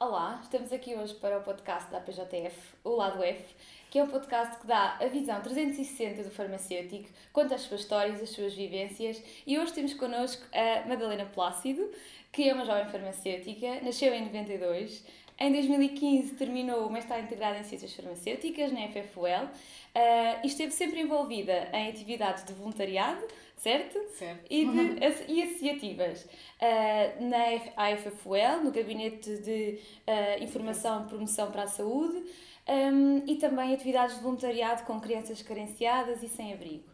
Olá, estamos aqui hoje para o podcast da PJF, o Lado F, que é um podcast que dá a visão 360 do farmacêutico, conta as suas histórias, as suas vivências e hoje temos connosco a Madalena Plácido, que é uma jovem farmacêutica, nasceu em 92, em 2015 terminou o mestrado integrado em Ciências Farmacêuticas na FFUL uh, e esteve sempre envolvida em atividades de voluntariado, certo? Certo. E, de, e associativas. Uh, na AFFUL, no Gabinete de uh, Informação e Promoção para a Saúde, um, e também atividades de voluntariado com crianças carenciadas e sem abrigo.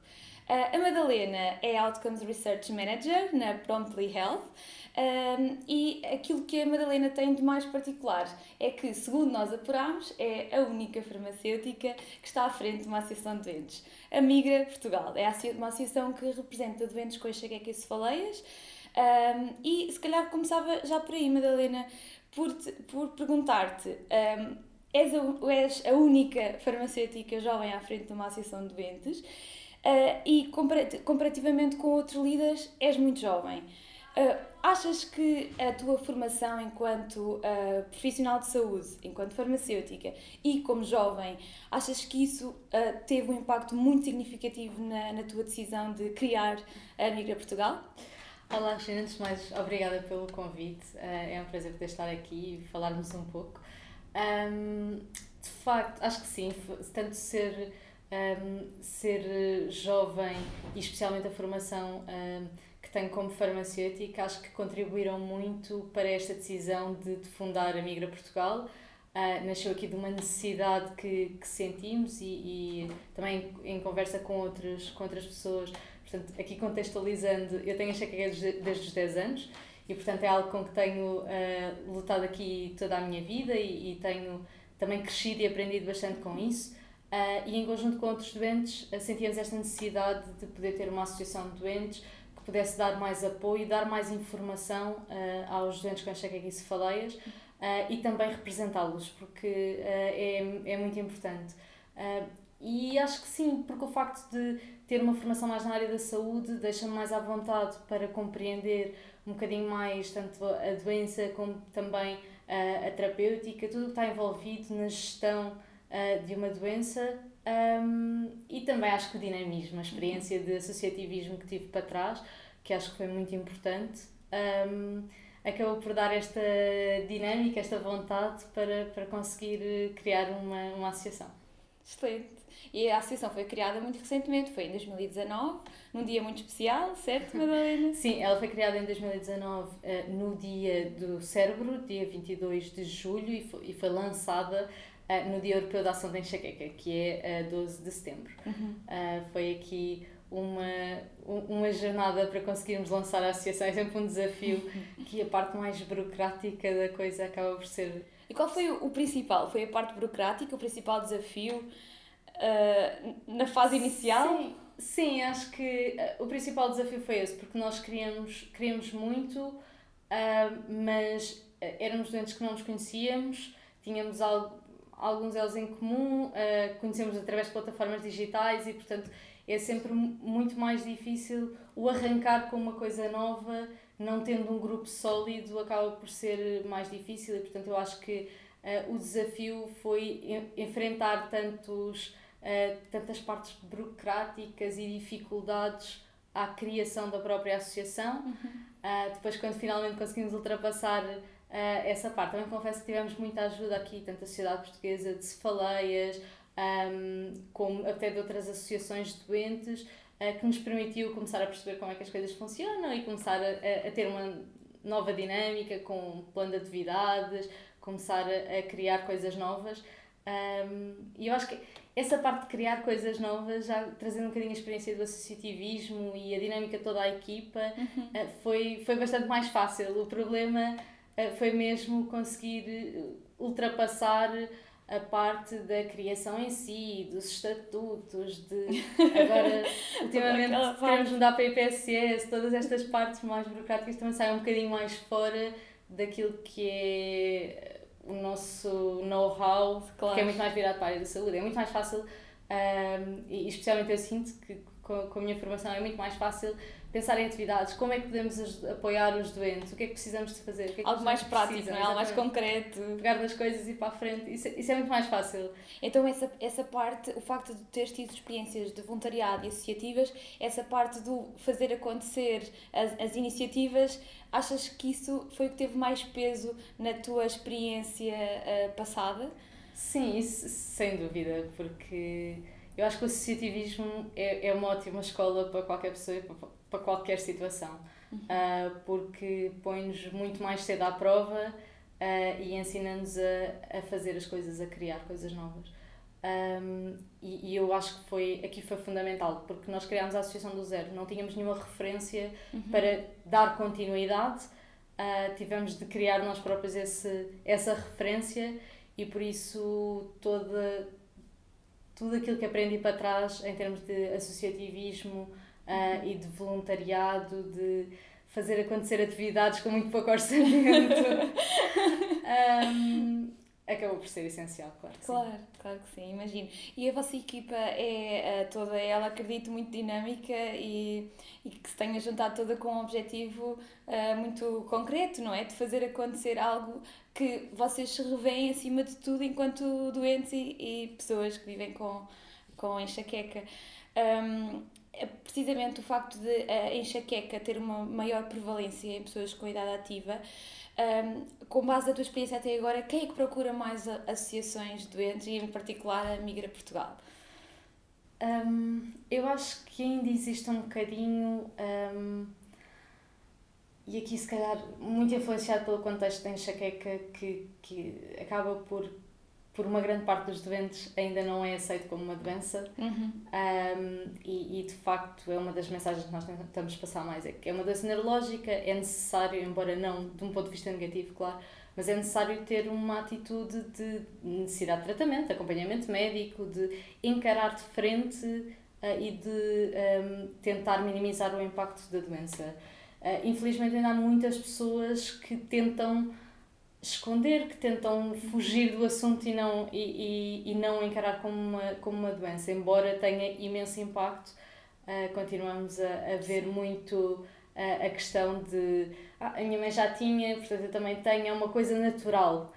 Uh, a Madalena é Outcomes Research Manager na Promptly Health um, e aquilo que a Madalena tem de mais particular é que, segundo nós apuramos, é a única farmacêutica que está à frente de uma associação de doentes. A Migra Portugal é uma associação que representa doentes com enxaqueca e cefaleias um, e se calhar começava já por aí, Madalena, por, por perguntar-te. Um, és a, és a única farmacêutica jovem à frente de uma associação de doentes Uh, e comparativamente com outros líderes, és muito jovem. Uh, achas que a tua formação enquanto uh, profissional de saúde, enquanto farmacêutica e como jovem, achas que isso teve um impacto muito significativo na, na tua decisão de criar a Migra Portugal? Olá, Cristina. Antes de mais, obrigada pelo convite. é um prazer poder estar aqui e falarmos um pouco. Um, de facto, acho que sim, tanto ser um, ser jovem e especialmente a formação um, que tenho como farmacêutica, acho que contribuíram muito para esta decisão de, de fundar a Migra Portugal. Uh, nasceu aqui de uma necessidade que, que sentimos e, e também em, conversa com com outras pessoas. Portanto, aqui contextualizando, eu tenho a enxaqueca desde os 10 anos e, portanto, é algo com que tenho uh, lutado aqui toda a minha vida e, e tenho também crescido e aprendido bastante com isso. Uh, e em conjunto com outros doentes uh, sentíamos esta necessidade de poder ter uma associação de doentes que pudesse dar mais apoio e dar mais informação uh, aos doentes com enxaqueca e cefaleias e também representá-los, porque é, é muito importante. e acho que sim, porque o facto de ter uma formação mais na área da saúde deixa-me mais à vontade para compreender um bocadinho mais tanto a doença como também a terapêutica, tudo o que está envolvido na gestão uh, de uma doença um, e também acho que o dinamismo, a experiência de associativismo que tive para trás, que acho que foi muito importante, um, acabou por dar esta dinâmica, esta vontade para, para conseguir criar uma, uma associação. Excelente. E a associação foi criada muito recentemente, foi em 2019, num dia muito especial, certo, Madalena? Sim, ela foi criada em 2019 uh, eh, no dia do cérebro, dia 22 de julho, e foi, e foi lançada uh, no Dia Europeu da Ação da Enxaqueca, que é uh, 12 de setembro. Uhum. Uh, foi aqui uma, uma jornada para conseguirmos lançar a associação, é sempre um desafio que a parte mais burocrática da coisa acaba por ser. E qual foi o principal? Foi a parte burocrática, o principal desafio uh, na fase inicial? Sim, sim acho que uh, o principal desafio foi esse, porque nós queríamos, queríamos muito, uh, mas éramos doentes que não nos conhecíamos, tínhamos algo alguns deles em comum, uh, conhecemos através de plataformas digitais e, portanto, é sempre muito mais difícil o arrancar com uma coisa nova, não tendo um grupo sólido, acaba por ser mais difícil e, portanto, eu acho que uh, o desafio foi enfrentar tantos, uh, tantas partes burocráticas e dificuldades à criação da própria associação. Uhum. depois, quando finalmente conseguimos ultrapassar uh, essa parte. Também confesso que tivemos muita ajuda aqui, tanto a Sociedade Portuguesa de Cefaleias, um, como até de outras associações de doentes, uh, que nos permitiu começar a perceber como é que as coisas funcionam e começar a, a ter uma nova dinâmica com um plano de atividades, começar a, a criar coisas novas. Um, e eu acho que essa parte de criar coisas novas, já trazendo um bocadinho a experiência do associativismo e a dinâmica toda a equipa, uhum. uh, foi, foi bastante mais fácil. O problema eh, foi mesmo conseguir eh, ultrapassar a parte da criação em si, dos estatutos, de agora ultimamente queremos mudar para a IPSS, todas estas partes mais burocráticas também saem um bocadinho mais fora daquilo que é o nosso know-how, claro. que é muito mais virado para a área da saúde. É muito mais fácil, um, e especialmente eu sinto que com, com a minha formação, é muito mais fácil pensar em atividades, como é que podemos apoiar os doentes, o que é que precisamos de fazer. Que é que Algo mais prático, não é? Algo mais concreto. Pegar nas coisas e ir para a frente, isso, isso é muito mais fácil. Então, essa, essa parte, o facto de teres tido experiências de voluntariado e associativas, essa parte do fazer acontecer as, as iniciativas, achas que isso foi o que teve mais peso na tua experiência uh, passada? Sim, isso sem dúvida, porque eu acho que o associativismo é, é uma ótima escola para qualquer pessoa, para, para qualquer situação, uhum. uh, porque põe-nos muito mais cedo à prova uh, e ensina-nos a, a fazer as coisas, a criar coisas novas. Um, e, e, eu acho que foi aqui foi fundamental porque nós criámos a associação do zero não tínhamos nenhuma referência uhum. para dar continuidade uh, tivemos de criar nós próprios esse, essa referência e por isso toda tudo aquilo que aprendi para trás em termos de associativismo uh, e de voluntariado, de fazer acontecer atividades com muito pouco orçamento, um, acabou por ser essencial, claro. claro, sim. claro que sim, imagino. E a vossa equipa é uh, toda ela, acredito, muito dinâmica e, e que se tenha juntado toda com um objetivo uh, muito concreto, não é? De fazer acontecer algo que vocês se revêem acima de tudo enquanto doentes e, e pessoas que vivem com, com enxaqueca. Um, precisamente o facto de a enxaqueca ter uma maior prevalência em pessoas com idade ativa, um, com base na tua experiência até agora, quem é que procura mais associações de doentes e, em particular, a Migra Portugal? Um, eu acho que ainda existe um bocadinho. Um, e aqui, se calhar, muito influenciado pelo contexto da enxaqueca, que, que acaba por por uma grande parte dos doentes ainda não é aceito como uma doença uhum. um, e, e, de facto é uma das mensagens que nós tentamos passar mais é que é uma doença neurológica é necessário embora não de um ponto de vista negativo claro mas é necessário ter uma atitude de necessidade de tratamento de acompanhamento médico de encarar de frente uh, e de um, tentar minimizar o impacto da doença uh, infelizmente ainda há muitas pessoas que tentam esconder, que tentam fugir do assunto e não, e, e, e não encarar como uma, como uma doença. Embora tenha imenso impacto, uh, continuamos a, a ver Sim. muito uh, a questão de ah, a minha mãe já tinha, portanto eu também tenho, é uma coisa natural.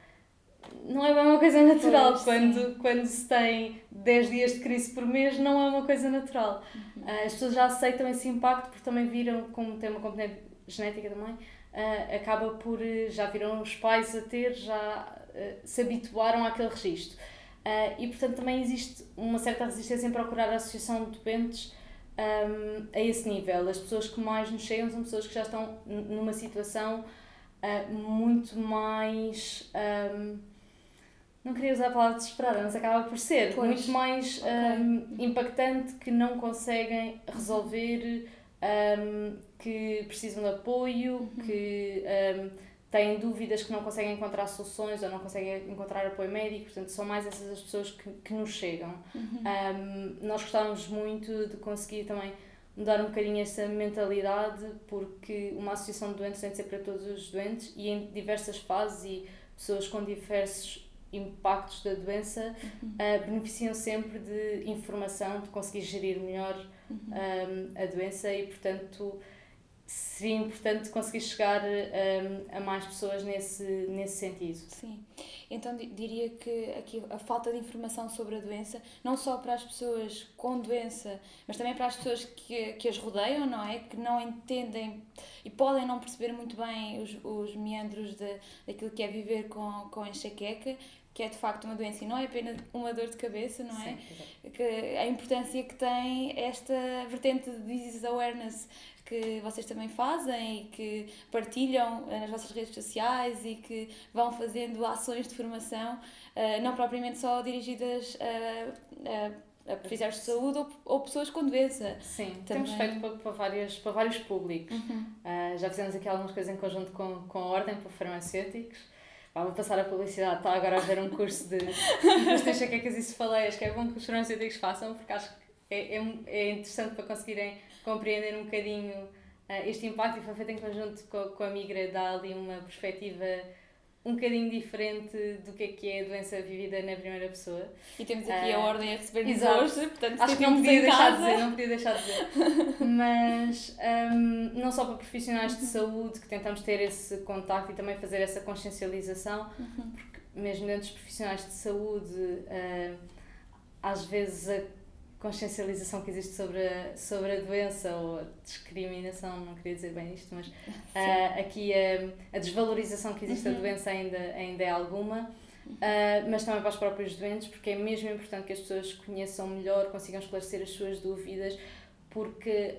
Não é bem uma coisa natural pois, quando, quando se tem 10 dias de crise por mês, não é uma coisa natural. Uhum. Uh, as pessoas já aceitam esse impacto porque também viram como tem uma componente genética também uh, acaba por eh, já viram os pais a ter, já uh, se habituaram àquele registro. Uh, e portanto também existe uma certa resistência em procurar a associação de doentes um, a esse nível. As pessoas que mais nos chegam são pessoas que já estão numa situação muito mais. Um, não queria usar a palavra desesperada, mas acaba por ser pois. muito mais okay. um, impactante que não conseguem resolver um, que precisam de apoio, uhum. que um, têm dúvidas que não conseguem encontrar soluções ou não conseguem encontrar apoio médico, portanto, são mais essas as pessoas que, que nos chegam. Uhum. Um, nós gostávamos muito de conseguir também mudar um bocadinho essa mentalidade, porque uma associação de doentes tem de ser para todos os doentes e em diversas fases e pessoas com diversos impactos da doença uhum. uh, beneficiam sempre de informação, de conseguir gerir melhor uhum. um, a doença e, portanto, seria importante conseguir chegar a mais pessoas nesse, nesse sentido. Sim, então diria que aqui a falta de informação sobre a doença, não só para as pessoas com doença, mas também para as pessoas que, que as rodeiam, não é? Que não entendem e podem não perceber muito bem os, os meandros de, daquilo que é viver com, com enxaqueca, que é de facto uma doença e não é apenas uma dor de cabeça, não é? Sim, que a importância que tem esta vertente de disease awareness que vocês também fazem e que partilham eh, nas vossas redes sociais e que vão fazendo ações de formação, eh, não propriamente só dirigidas a, a, a profissionais de saúde ou, ou, pessoas com doença. Sim, também. temos feito para, para, várias, para vários públicos. Uhum. Uh, já fizemos aqui algumas coisas em conjunto com, com a Ordem para farmacêuticos. Vou passar a publicidade, está agora a ver um curso de enxaquecas e cefaleias, que é bom que os farmacêuticos façam, porque acho que é, é, é interessante para conseguirem compreender um bocadinho uh, este impacto e foi feito em conjunto com, com a Migra, dá ali uma perspectiva um bocadinho diferente do que é que é a doença vivida na primeira pessoa. E temos aqui a ordem a receber-nos hoje, portanto, acho que não podia deixar de dizer, não podia deixar de dizer. Mas um, não só para profissionais de saúde que tentamos ter esse contacto e também fazer essa consciencialização, uhum. porque mesmo dentro dos profissionais de saúde, uh, às vezes a consciencialização que existe sobre a, sobre a doença ou a discriminação, não queria dizer bem isto, mas uh, aqui a, a, desvalorização que existe uhum. da doença ainda, ainda é alguma, uh, mas também para os próprios doentes, porque é mesmo importante que as pessoas conheçam melhor, consigam esclarecer as suas dúvidas, porque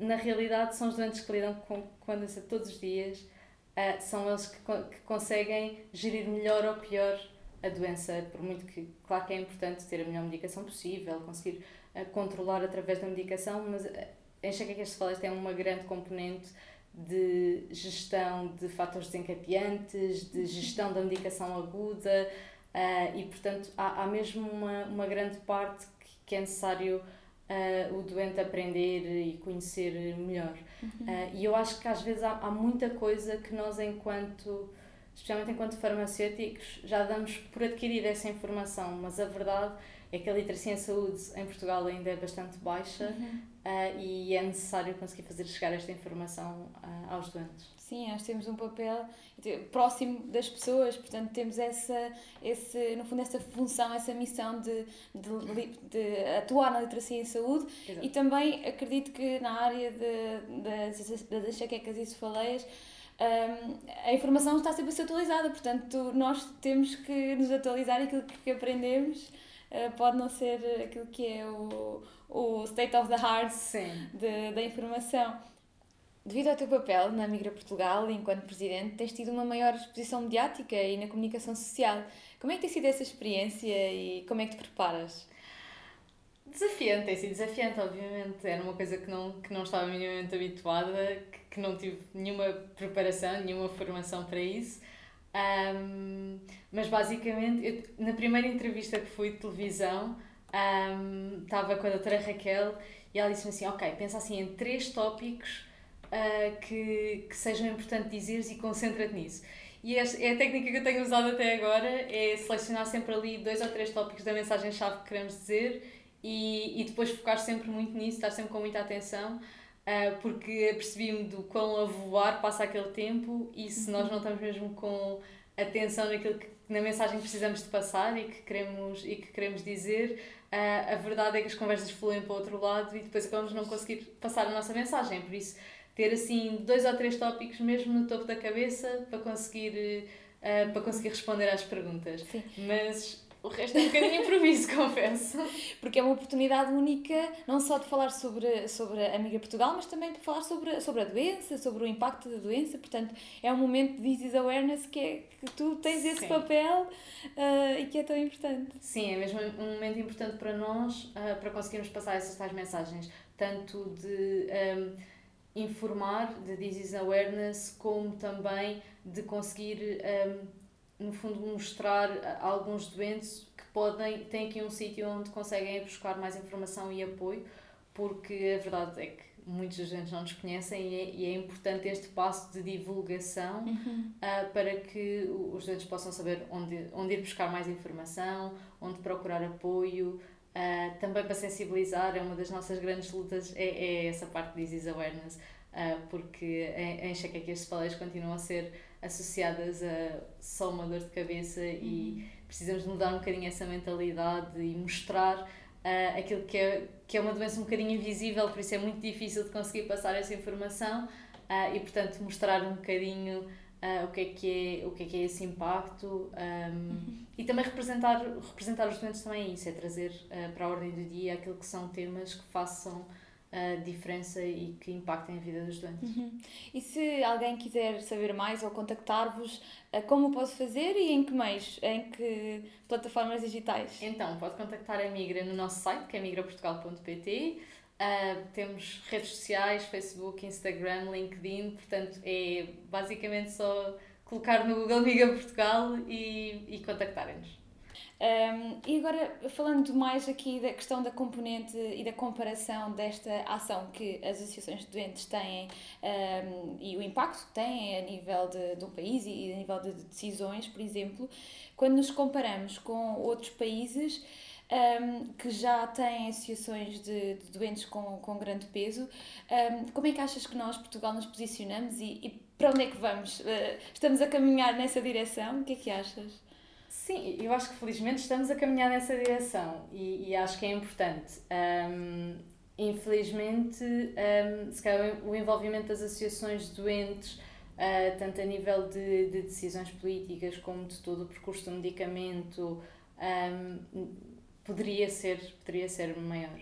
um, na realidade são os doentes que lidam com, com a doença todos os dias, uh, são eles que, que conseguem gerir melhor ou pior a doença, por muito que, claro que é importante ter a melhor medicação possível, conseguir uh, controlar através da medicação, mas uh, enxaquecas cefálicas tem uma grande componente de gestão de fatores desencadeantes, de gestão da medicação aguda uh, e, portanto, há, há mesmo uma, uma grande parte que, que é necessário uh, o doente aprender e conhecer melhor. Uhum. Uh, e eu acho que às vezes há, há muita coisa que nós, enquanto especialmente enquanto farmacêuticos, já damos por adquirida essa informação, mas a verdade é que a literacia em saúde em Portugal ainda é bastante baixa uhum. uh, e é necessário conseguir fazer chegar esta informação uh, aos doentes. Sim, nós temos um papel próximo das pessoas, portanto temos essa, esse, no fundo essa função, essa missão de, de, de atuar na literacia em saúde Exato. e também acredito que na área de, das, das enxaquecas e cefaleias um, a informação está sempre a ser atualizada, portanto, nós temos que nos atualizar aquilo que aprendemos. Uh, pode não ser aquilo que é o, o state of the art de, da informação. Devido ao teu papel na Migra Portugal, enquanto presidente, tens tido uma maior exposição mediática e na comunicação social. Como é que tem sido essa experiência e como é que te preparas? Desafiante, tem sido desafiante, obviamente. Era uma coisa que não, que não estava minimamente habituada, que, que não tive nenhuma preparação, nenhuma formação para isso. Um, mas basicamente, eu, na primeira entrevista que fui de televisão, um, estava com a doutora Raquel e ela disse-me assim: Ok, pensa assim em três tópicos uh, que, que sejam importantes dizeres e concentra-te nisso. E é a técnica que eu tenho usado até agora é selecionar sempre ali dois ou três tópicos da mensagem-chave que queremos dizer e, e depois focar sempre muito nisso, estar sempre com muita atenção, uh, porque apercebi-me do quão a voar passa aquele tempo e se nós não estamos mesmo com atenção naquilo que, na mensagem que precisamos de passar e que queremos, e que queremos dizer, uh, a verdade é que as conversas fluem para o outro lado e depois acabamos não conseguir passar a nossa mensagem. Por isso, ter assim dois ou três tópicos mesmo no topo da cabeça para conseguir, uh, para conseguir responder às perguntas. Sim. Mas o resto é um bocadinho improviso, confesso. Porque é uma oportunidade única, não só de falar sobre, sobre a Amiga Portugal, mas também de falar sobre, sobre a doença, sobre o impacto da doença. Portanto, é um momento de disease awareness que, é, que tu tens esse Sim. papel uh, e que é tão importante. Sim, é mesmo um momento importante para nós, uh, para conseguirmos passar essas tais mensagens, tanto de um, informar, de disease awareness, como também de conseguir. Um, no fundo, mostrar a alguns doentes que podem, têm aqui um sítio onde conseguem buscar mais informação e apoio, porque a verdade é que muitos doentes não nos conhecem e é, e é importante este passo de divulgação uhum. uh, para que os doentes possam saber onde, onde ir buscar mais informação, onde procurar apoio, uh, também para sensibilizar, é uma das nossas grandes lutas, é, é essa parte de disease awareness, uh, porque em, em enxaquecas cefaleias continuam a ser associadas a só uma dor de cabeça uhum. e precisamos mudar um bocadinho essa mentalidade e mostrar uh, aquilo que é, que é uma doença um bocadinho invisível, por isso é muito difícil de conseguir passar essa informação uh, e, portanto, mostrar um bocadinho uh, o, que é que é, o que é que é esse impacto um, uhum. e também representar, representar os doentes também é isso, é trazer para a ordem do dia aquilo que são temas que façam a diferença e que impactem a vida dos doentes. Uhum. E se alguém quiser saber mais ou contactar-vos, eh, como pode fazer e em que meios, em que plataformas digitais? Então, pode contactar a Migra no nosso site, que é migraportugal.pt. Uh, eh, temos redes sociais, Facebook, Instagram, LinkedIn, portanto é basicamente só colocar no Google Migra Portugal e, e contactarem-nos. Um, e agora, falando mais aqui da questão da componente e da comparação desta ação que as associações de doentes têm um, e o impacto que têm a nível de, um país e a nível de decisões, por exemplo, quando nos comparamos com outros países um, que já têm associações de, de, doentes com, com grande peso, como é que achas que nós, Portugal, nos posicionamos e, e para onde é que vamos? Uh, estamos a caminhar nessa direção? O que é que achas? Sim, eu acho que felizmente estamos a caminhar nessa direção e, e acho que é importante. Um, infelizmente, um, se calhar o envolvimento das associações de doentes, uh, tanto a nível de, de, decisões políticas como de todo o percurso do medicamento, um, poderia, ser, poderia ser maior.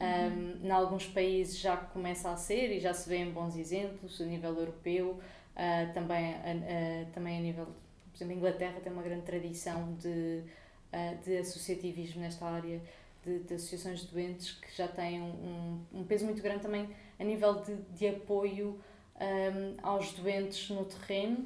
Um, em alguns países já começa a ser e já se vêem bons exemplos a nível europeu, uh, também, uh, também a nível por exemplo, a Inglaterra tem uma grande tradição de, uh, de associativismo nesta área, de, de, associações de doentes que já têm um, um, peso muito grande também a nível de, de apoio um, aos doentes no terreno.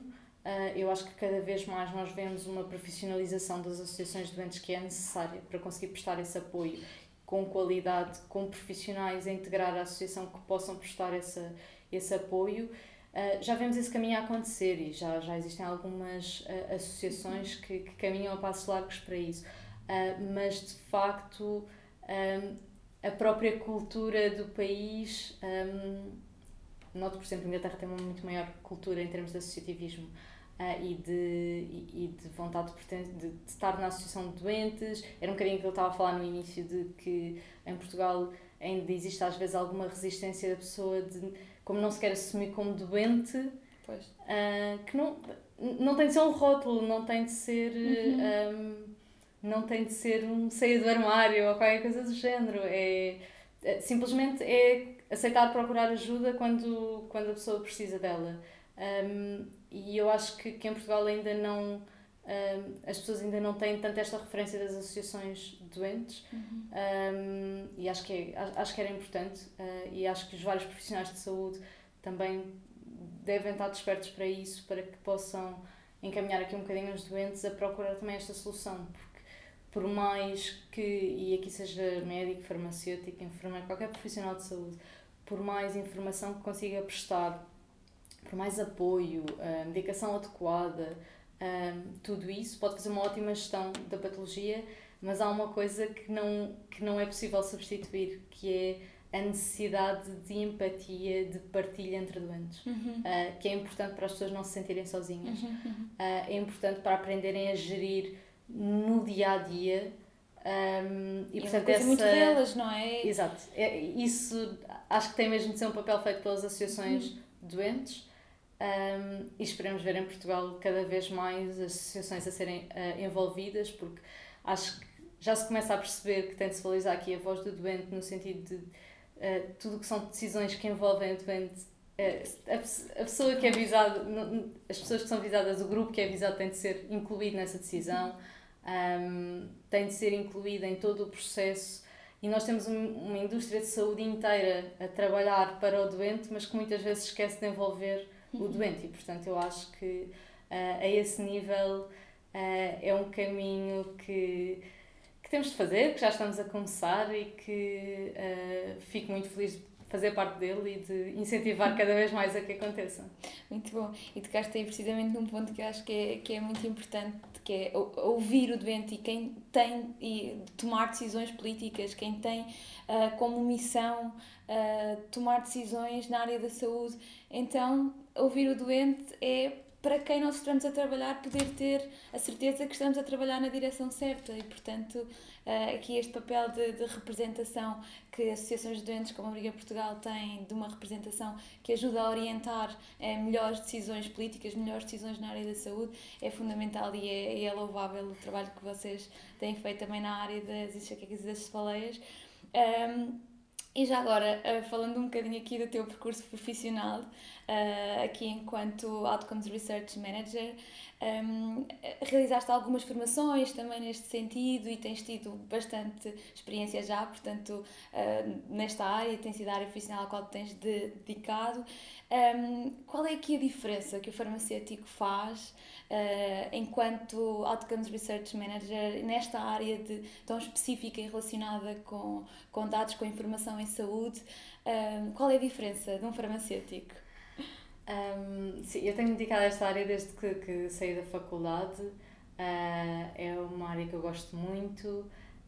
Uh, eu acho que cada vez mais nós vemos uma profissionalização das associações de doentes que é necessária para conseguir prestar esse apoio com qualidade, com profissionais a integrar a associação que possam prestar essa, esse apoio Uh, já vemos esse caminho a acontecer e já, já existem algumas uh, associações que, que, caminham a passos largos para isso. Uh, mas, de facto, um, a própria cultura do país. Um, noto, por exemplo, a Inglaterra tem uma muito maior cultura em termos de associativismo e, de, e, de vontade de, de, de, estar na associação de doentes. Era um bocadinho que eu estava a falar no início de que em Portugal ainda existe às vezes alguma resistência da pessoa de como não se quer assumir como doente, uh, que não, não tem de ser um rótulo, não tem de ser. Uhum. Um, não tem de ser um sair do armário ou qualquer coisa do género. É, é, simplesmente é aceitar procurar ajuda quando, quando a pessoa precisa dela. Um, e eu acho que, que em Portugal ainda não um, as pessoas ainda não têm tanto esta referência das associações doentes uhum. um, e acho que, é, acho que era importante uh, e acho que os vários profissionais de saúde também devem estar despertos para isso, para que possam encaminhar aqui um bocadinho os doentes a procurar também esta solução, porque por mais que, e aqui seja médico, farmacêutico, enfermeiro, qualquer profissional de saúde, por mais informação que consiga prestar, por mais apoio, uh, medicação adequada, um, tudo isso, pode fazer uma ótima gestão da patologia, mas há uma coisa que não, que não é possível substituir, que é a necessidade de empatia, de partilha entre doentes, uhum. uh, que é importante para as pessoas não se sentirem sozinhas, uhum. uh, é importante para aprenderem a gerir no dia a dia. Um, e, é portanto, essa... muito delas, não é? Exato. É, isso acho que tem mesmo de ser um papel feito pelas associações uhum. doentes um, e esperemos ver em Portugal cada vez mais associações a serem uh, envolvidas, porque acho que já se começa a perceber que tem de se valorizar aqui a voz do doente no sentido de uh, tudo que são decisões que envolvem o doente. Uh, a, a, pessoa que é visada, as pessoas que são visadas, o grupo que é visado tem de ser incluído nessa decisão, um, tem de ser incluído em todo o processo e nós temos uma indústria de saúde inteira a trabalhar para o doente, mas que muitas vezes esquece de envolver o doente. E, portanto, eu acho que uh, a esse nível uh, é um caminho que, que temos de fazer, que já estamos a começar e que uh, fico muito feliz de fazer parte dele e de incentivar cada vez mais a que aconteça. Muito bom. E tocaste aí precisamente num ponto que eu acho que é, que é muito importante, que é ouvir o doente e quem tem e tomar decisões políticas, quem tem uh, como missão uh, tomar decisões na área da saúde. Então, ouvir o doente é para quem nós estamos a trabalhar poder ter a certeza que estamos a trabalhar na direção certa e, portanto, eh, aqui este papel de, de representação que associações de doentes como a Briga Portugal têm, de uma representação que ajuda a orientar é, melhores decisões políticas, melhores decisões na área da saúde, é fundamental e é, é louvável o trabalho que vocês têm feito também na área das enxaquecas e das cefaleias. Um, E já agora, uh, falando um bocadinho aqui do teu percurso profissional, uh, aqui enquanto Outcomes Research Manager, um, realizaste algumas formações também neste sentido e tens tido bastante experiência já, portanto, uh, nesta área, tem sido a área profissional à qual tens de, dedicado. Um, qual é aqui a diferença que o farmacêutico faz uh, enquanto Outcomes Research Manager nesta área de, tão específica e relacionada com, com dados, com informação em saúde? Um, qual é a diferença de um farmacêutico? Um, sim, eu tenho dedicado a esta área desde que, que saí da faculdade. Uh, é uma área que eu gosto muito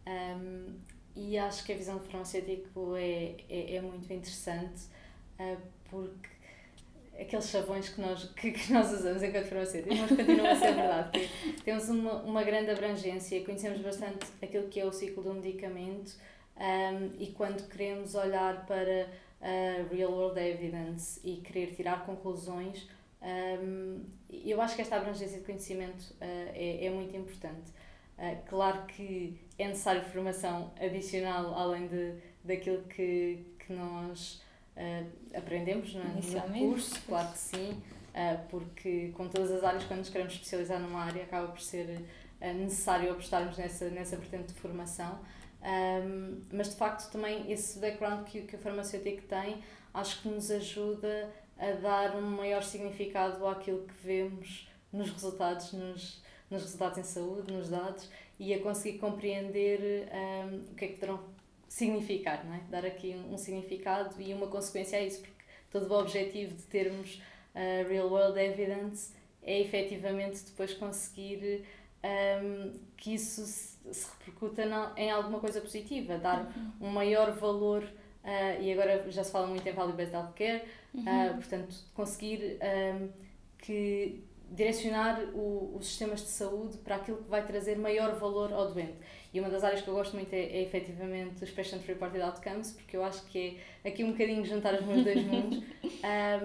um, e acho que a visão do farmacêutico é, é, é muito interessante uh, porque aqueles chavões que nós, que, que nós usamos enquanto farmacêuticos, mas continua a ser verdade. Temos uma, uma grande abrangência, conhecemos bastante aquilo que é o ciclo do medicamento um, e quando queremos olhar para uh, real world evidence e querer tirar conclusões, um, eu acho que esta abrangência de conhecimento uh, é, é muito importante. Uh, claro que é necessário formação adicional além de, daquilo que, que nós uh, aprendemos no, no curso, claro que sim, porque com todas as áreas, quando nos queremos especializar numa área, acaba por ser necessário apostarmos nessa, nessa vertente de formação. Um, mas de facto também esse background que, que o farmacêutico tem acho que nos ajuda a dar um maior significado àquilo que vemos nos resultados, nos, nos resultados em saúde, nos dados e a conseguir compreender um, o que é que poderão significar, não é? dar aqui um, um, significado e uma consequência a isso, porque todo o objetivo de termos uh, real world evidence é efetivamente depois conseguir um, que isso se, se repercuta na, em alguma coisa positiva, dar uhum. um maior valor, uh, e agora já se fala muito em value-based healthcare, uhum. uh, portanto, conseguir um, que direcionar o, os sistemas de saúde para aquilo que vai trazer maior valor ao doente. E uma das áreas que eu gosto muito é, é efetivamente os Patient Reported Outcomes, porque eu acho que é aqui um bocadinho juntar os meus dois mundos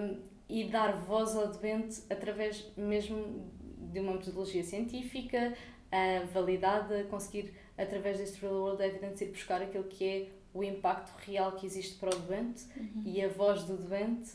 um, e dar voz ao doente através mesmo de uma metodologia científica uh, validada, conseguir, através deste real world evidence, ir buscar aquilo que é o impacto real que existe para o doente uhum. e a voz do doente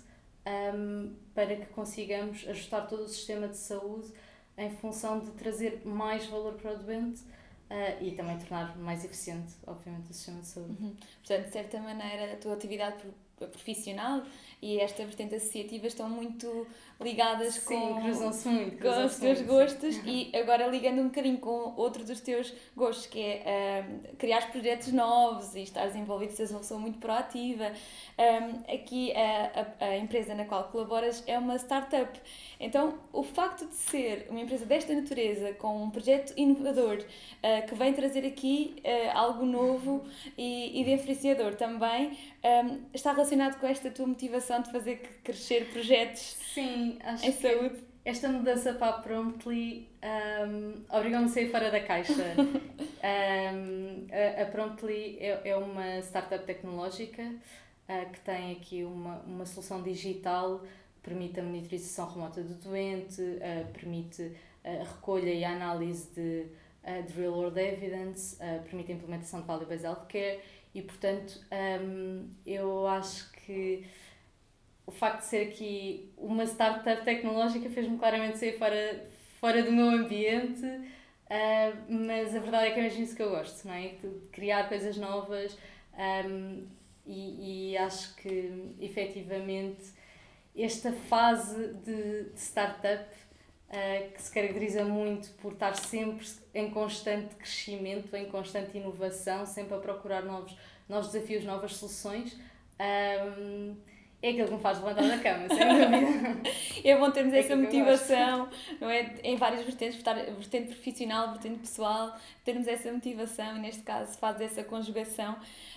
um, para que consigamos ajustar todo o sistema de saúde em função de trazer mais valor para o doente uh, e também tornar mais eficiente, obviamente, o sistema de saúde. Uhum. Portanto, de certa maneira, a tua atividade profissional e esta vertente associativa estão muito ligadas Sim, com, muito, com os teus gostos e agora ligando um bocadinho com outro dos teus gostos, que é um, criar projetos novos e estar envolvido, seres uma pessoa muito proativa. Um, aqui a, a, a, empresa na qual colaboras é uma startup. Então, o facto de ser uma empresa desta natureza, com um projeto inovador, uh, que vem trazer aqui uh, algo novo e, e diferenciador também, um, está relacionado com esta tua motivação de fazer crescer projetos Sim, acho em saúde? Esta mudança para a Promptly um, obrigou-me a sair fora da caixa. um, a, a, Promptly é, é uma startup tecnológica uh, que tem aqui uma, uma solução digital que permite a monitorização remota do doente, uh, permite a recolha e a análise de, uh, de real world evidence, permite a implementação de value-based healthcare e, portanto, um, eu acho que o facto de ser aqui uma startup tecnológica fez-me claramente sair fora, fora do meu ambiente, uh, mas a verdade é que é mesmo isso que eu gosto, não é? Criar coisas novas um, e, e acho que efetivamente esta fase de, de startup uh, que se caracteriza muito por estar sempre em constante crescimento, em constante inovação, sempre a procurar novos, novos desafios, novas soluções. Um, é aquilo que me faz levantar da cama, sem dúvida. é bom termos é essa motivação, não é? Em várias vertentes, vertente profissional, vertente pessoal, termos essa motivação e neste caso faz essa conjugação.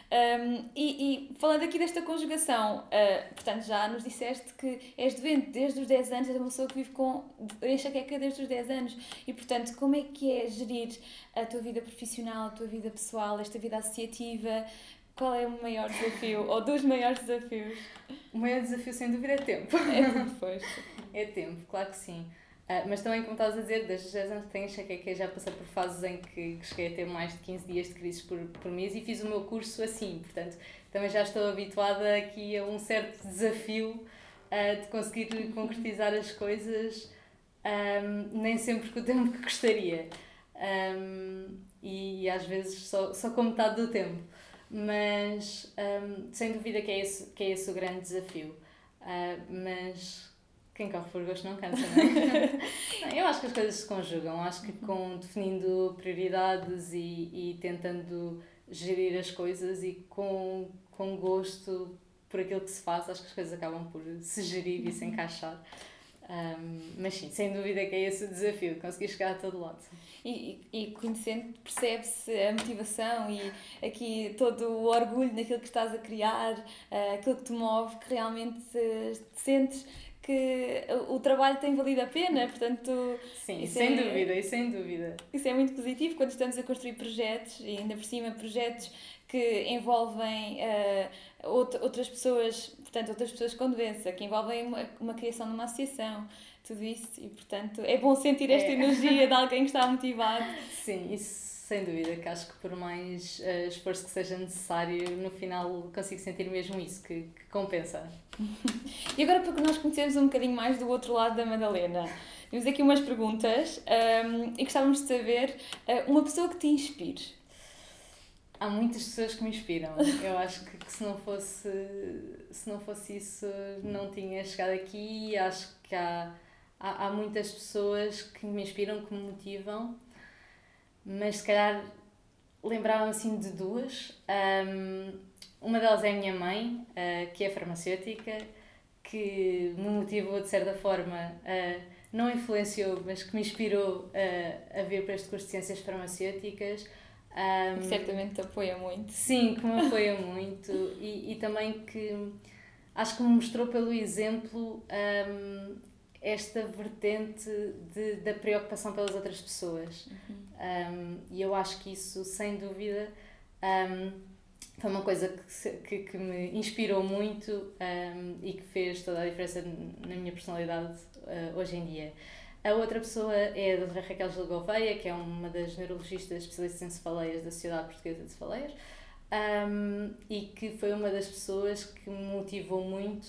Um, e, e, falando aqui desta conjugação, uh, portanto, já nos disseste que és doente desde os 10 anos, és uma pessoa que vive com enxaqueca desde os 10 anos. E, portanto, como é que é gerir a tua vida profissional, a tua vida pessoal, esta vida associativa? Qual é o maior desafio, ou dos maiores desafios? O maior desafio, sem dúvida, é tempo. É tempo, pois. É tempo, claro que sim. Uh, mas também, como estás a dizer, desde os 10 anos que tenho enxaqueca, já passei por fases em que cheguei a ter mais de 15 dias de crises por, por mês e fiz o meu curso assim, portanto, também já estou habituada aqui a um certo desafio uh, de conseguir concretizar as coisas, um, nem sempre com o tempo que gostaria. Um, e às vezes só, só com metade do tempo. Mas um, sem dúvida que é, esse, que é esse o grande desafio. Uh, mas quem corre por gosto não cansa, não é? eu acho que as coisas se conjugam. Acho que com definindo prioridades e, e tentando gerir as coisas e com, com gosto por aquilo que se faz, acho que as coisas acabam por se gerir e se encaixar. Um, mas sim, sem dúvida que é esse o desafio, conseguir chegar a todo lado. E, e conhecendo, percebe-se a motivação e aqui todo o orgulho naquilo que estás a criar, uh, aquilo que te move, que realmente uh, sentes que o trabalho tem valido a pena, portanto... Sim, sem é, dúvida, e sem dúvida. Isso é muito positivo quando estamos a construir projetos, e ainda por cima projetos que envolvem uh, outras pessoas, portanto, outras pessoas com doença, que envolvem uma, uma criação de uma associação, tudo isso, e portanto é bom sentir esta é. energia de alguém que está motivado. Sim, isso sem dúvida, que acho que por mais uh, esforço que seja necessário, no final consigo sentir mesmo isso, que, que compensa. e agora, porque nós conhecemos um bocadinho mais do outro lado da Madalena, temos aqui umas perguntas um, ehm, e gostávamos de saber uh, uma pessoa que te inspire. Há muitas pessoas que me inspiram. Eu acho que, que, se, não fosse, se não fosse isso, não tinha chegado aqui. Acho que há, há, há muitas pessoas que me inspiram, que me motivam mas se calhar lembravam assim de duas. Um, uma delas é a minha mãe, uh, que é farmacêutica, que me motivou de certa forma, uh, não influenciou, mas que me inspirou uh, a vir para este curso de Ciências Farmacêuticas. Um, certamente te apoia muito. Sim, que me apoia muito e, e também que acho que me mostrou pelo exemplo um, esta vertente de, da preocupação pelas outras pessoas. Uhum. Um, e eu acho que isso, sem dúvida, foi uma coisa que, que, que me inspirou muito e que fez toda a diferença na minha personalidade uh, hoje em dia. A outra pessoa é a doutora Raquel Gil Gouveia, que é uma das neurologistas especialistas em cefaleias da Sociedade Portuguesa de Cefaleias, um, e que foi uma das pessoas que me motivou muito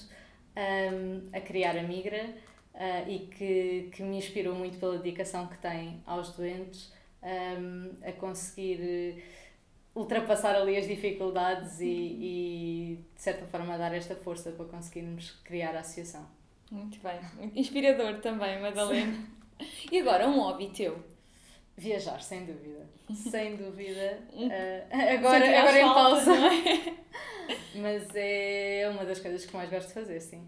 um, a criar a Migra uh, e que, que me inspirou muito pela dedicação que tem aos doentes um, a conseguir ultrapassar ali as dificuldades e, e, de certa forma dar esta força para conseguirmos criar a associação. Muito bem, muito inspirador também, Madalena. E agora, um hobby teu? Viajar, sem dúvida. Sem dúvida. Uh, agora agora em pausa. É? Mas é uma das coisas que mais gosto de fazer, sim.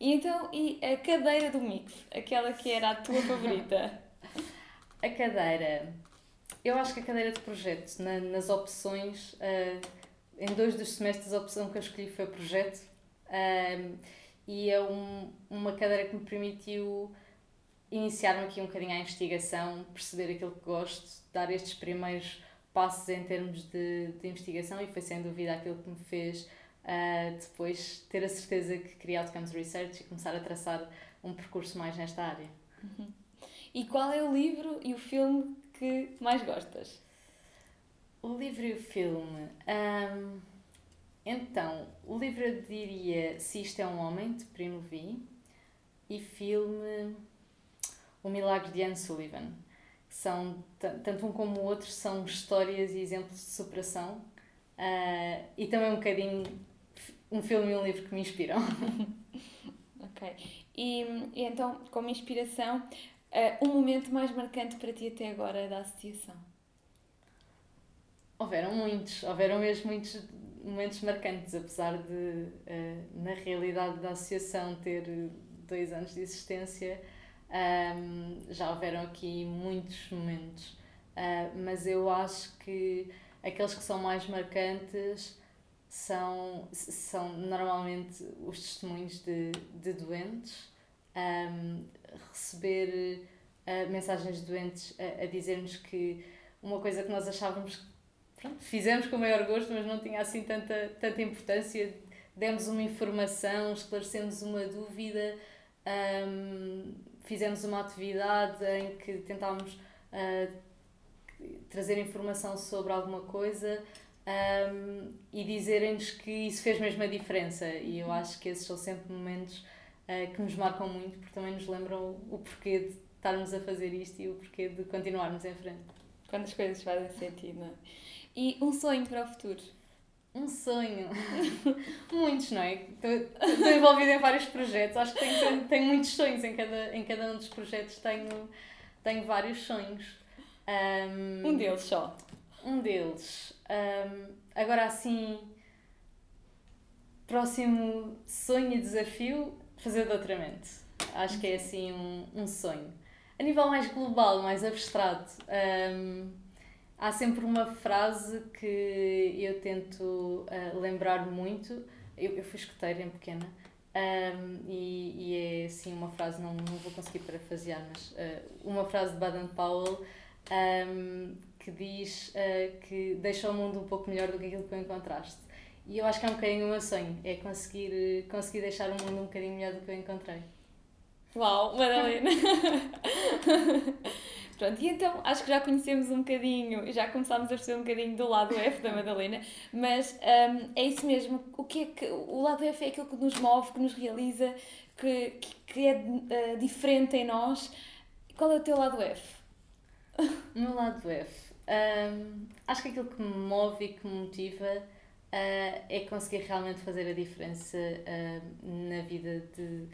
E então, e a cadeira do mix, aquela que era a tua favorita? a cadeira. Eu acho que a cadeira de projeto, na, nas opções, uh, em dois dos semestres a opção que eu escolhi foi projeto. Uh, e é um, uma cadeira que me permitiu iniciar-me aqui um bocadinho à investigação, perceber aquilo que gosto, dar estes primeiros passos em termos de, de investigação e foi sem dúvida aquilo que me fez uh, depois ter a certeza que queria outcomes research e começar a traçar um percurso mais nesta área. Uhum. E qual é o livro e o filme que mais gostas? O livro e o filme. Um, então, o livro eu diria Se Isto é um Homem, de Primo V, e filme O Milagre de Anne Sullivan. São, tanto um como o outro, são histórias e exemplos de superação uh, e também um bocadinho um filme e um livro que me inspiram. ok. E, e então, como inspiração, uh, um momento mais marcante para ti até agora da associação? Houveram muitos, houveram mesmo muitos momentos marcantes, apesar de, uh, na realidade da associação, ter dois anos de existência, ehm, já houveram aqui muitos momentos. Uh, mas eu acho que aqueles que são mais marcantes são, são normalmente os testemunhos de, de doentes, um, receber uh, mensagens de doentes a, a dizer-nos que uma coisa que nós achávamos pronto, fizemos com o maior gosto, mas não tinha assim tanta, tanta importância, demos uma informação, esclarecemos uma dúvida Um, fizemos uma atividade em que tentámos uh, trazer informação sobre alguma coisa um, e dizerem-nos que isso fez mesmo a diferença. E eu acho que esses são sempre momentos uh, que nos marcam muito, porque também nos lembram o porquê de estarmos a fazer isto e o porquê de continuarmos em frente. Quando as coisas fazem sentido, não é? E um sonho para o futuro? Um sonho. muitos, não é? Estou envolvida em vários projetos. Acho que tenho, tenho muitos sonhos em cada, em cada um dos projetos. Tenho, tenho vários sonhos. Um, um deles só. Um deles. Um, agora, assim, próximo sonho e desafio, fazer doutoramento. Acho que é assim um, um sonho. A nível mais global, mais abstrato, um, há sempre uma frase que eu tento uh, lembrar muito. Eu, eu fui escoteira em pequena um, e, e, é assim uma frase, não, não vou conseguir parafasear, mas uh, uma frase de Baden-Powell um, que diz uh, que deixa o mundo um pouco melhor do que aquilo que tu encontraste. E eu acho que é um bocadinho o meu sonho, é conseguir, conseguir deixar o mundo um bocadinho melhor do que eu encontrei. Uau, Madalena! Pronto, e então acho que já conhecemos um bocadinho e já começámos a perceber um bocadinho do lado F da Madalena, mas um, é isso mesmo. O que é que o lado F é aquilo que nos move, que nos realiza, que, que é uh, diferente em nós. Qual é o teu lado F? O meu lado F. Um, acho que aquilo que me move e que me motiva uh, é conseguir realmente fazer a diferença uh, na vida de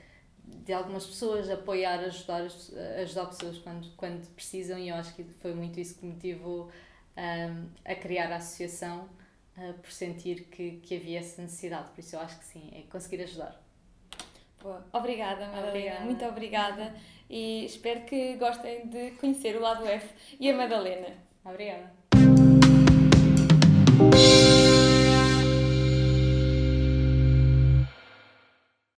de algumas pessoas, apoiar, ajudar, ajudar pessoas quando, quando precisam, e eu acho que foi muito isso que me motivou um, a criar a associação, uh, por sentir que, que havia essa necessidade. Por isso, eu acho que sim, é conseguir ajudar. Boa. Obrigada, Madalena. Obrigada. Muito obrigada. E espero que gostem de conhecer o lado F e a Madalena. Obrigada.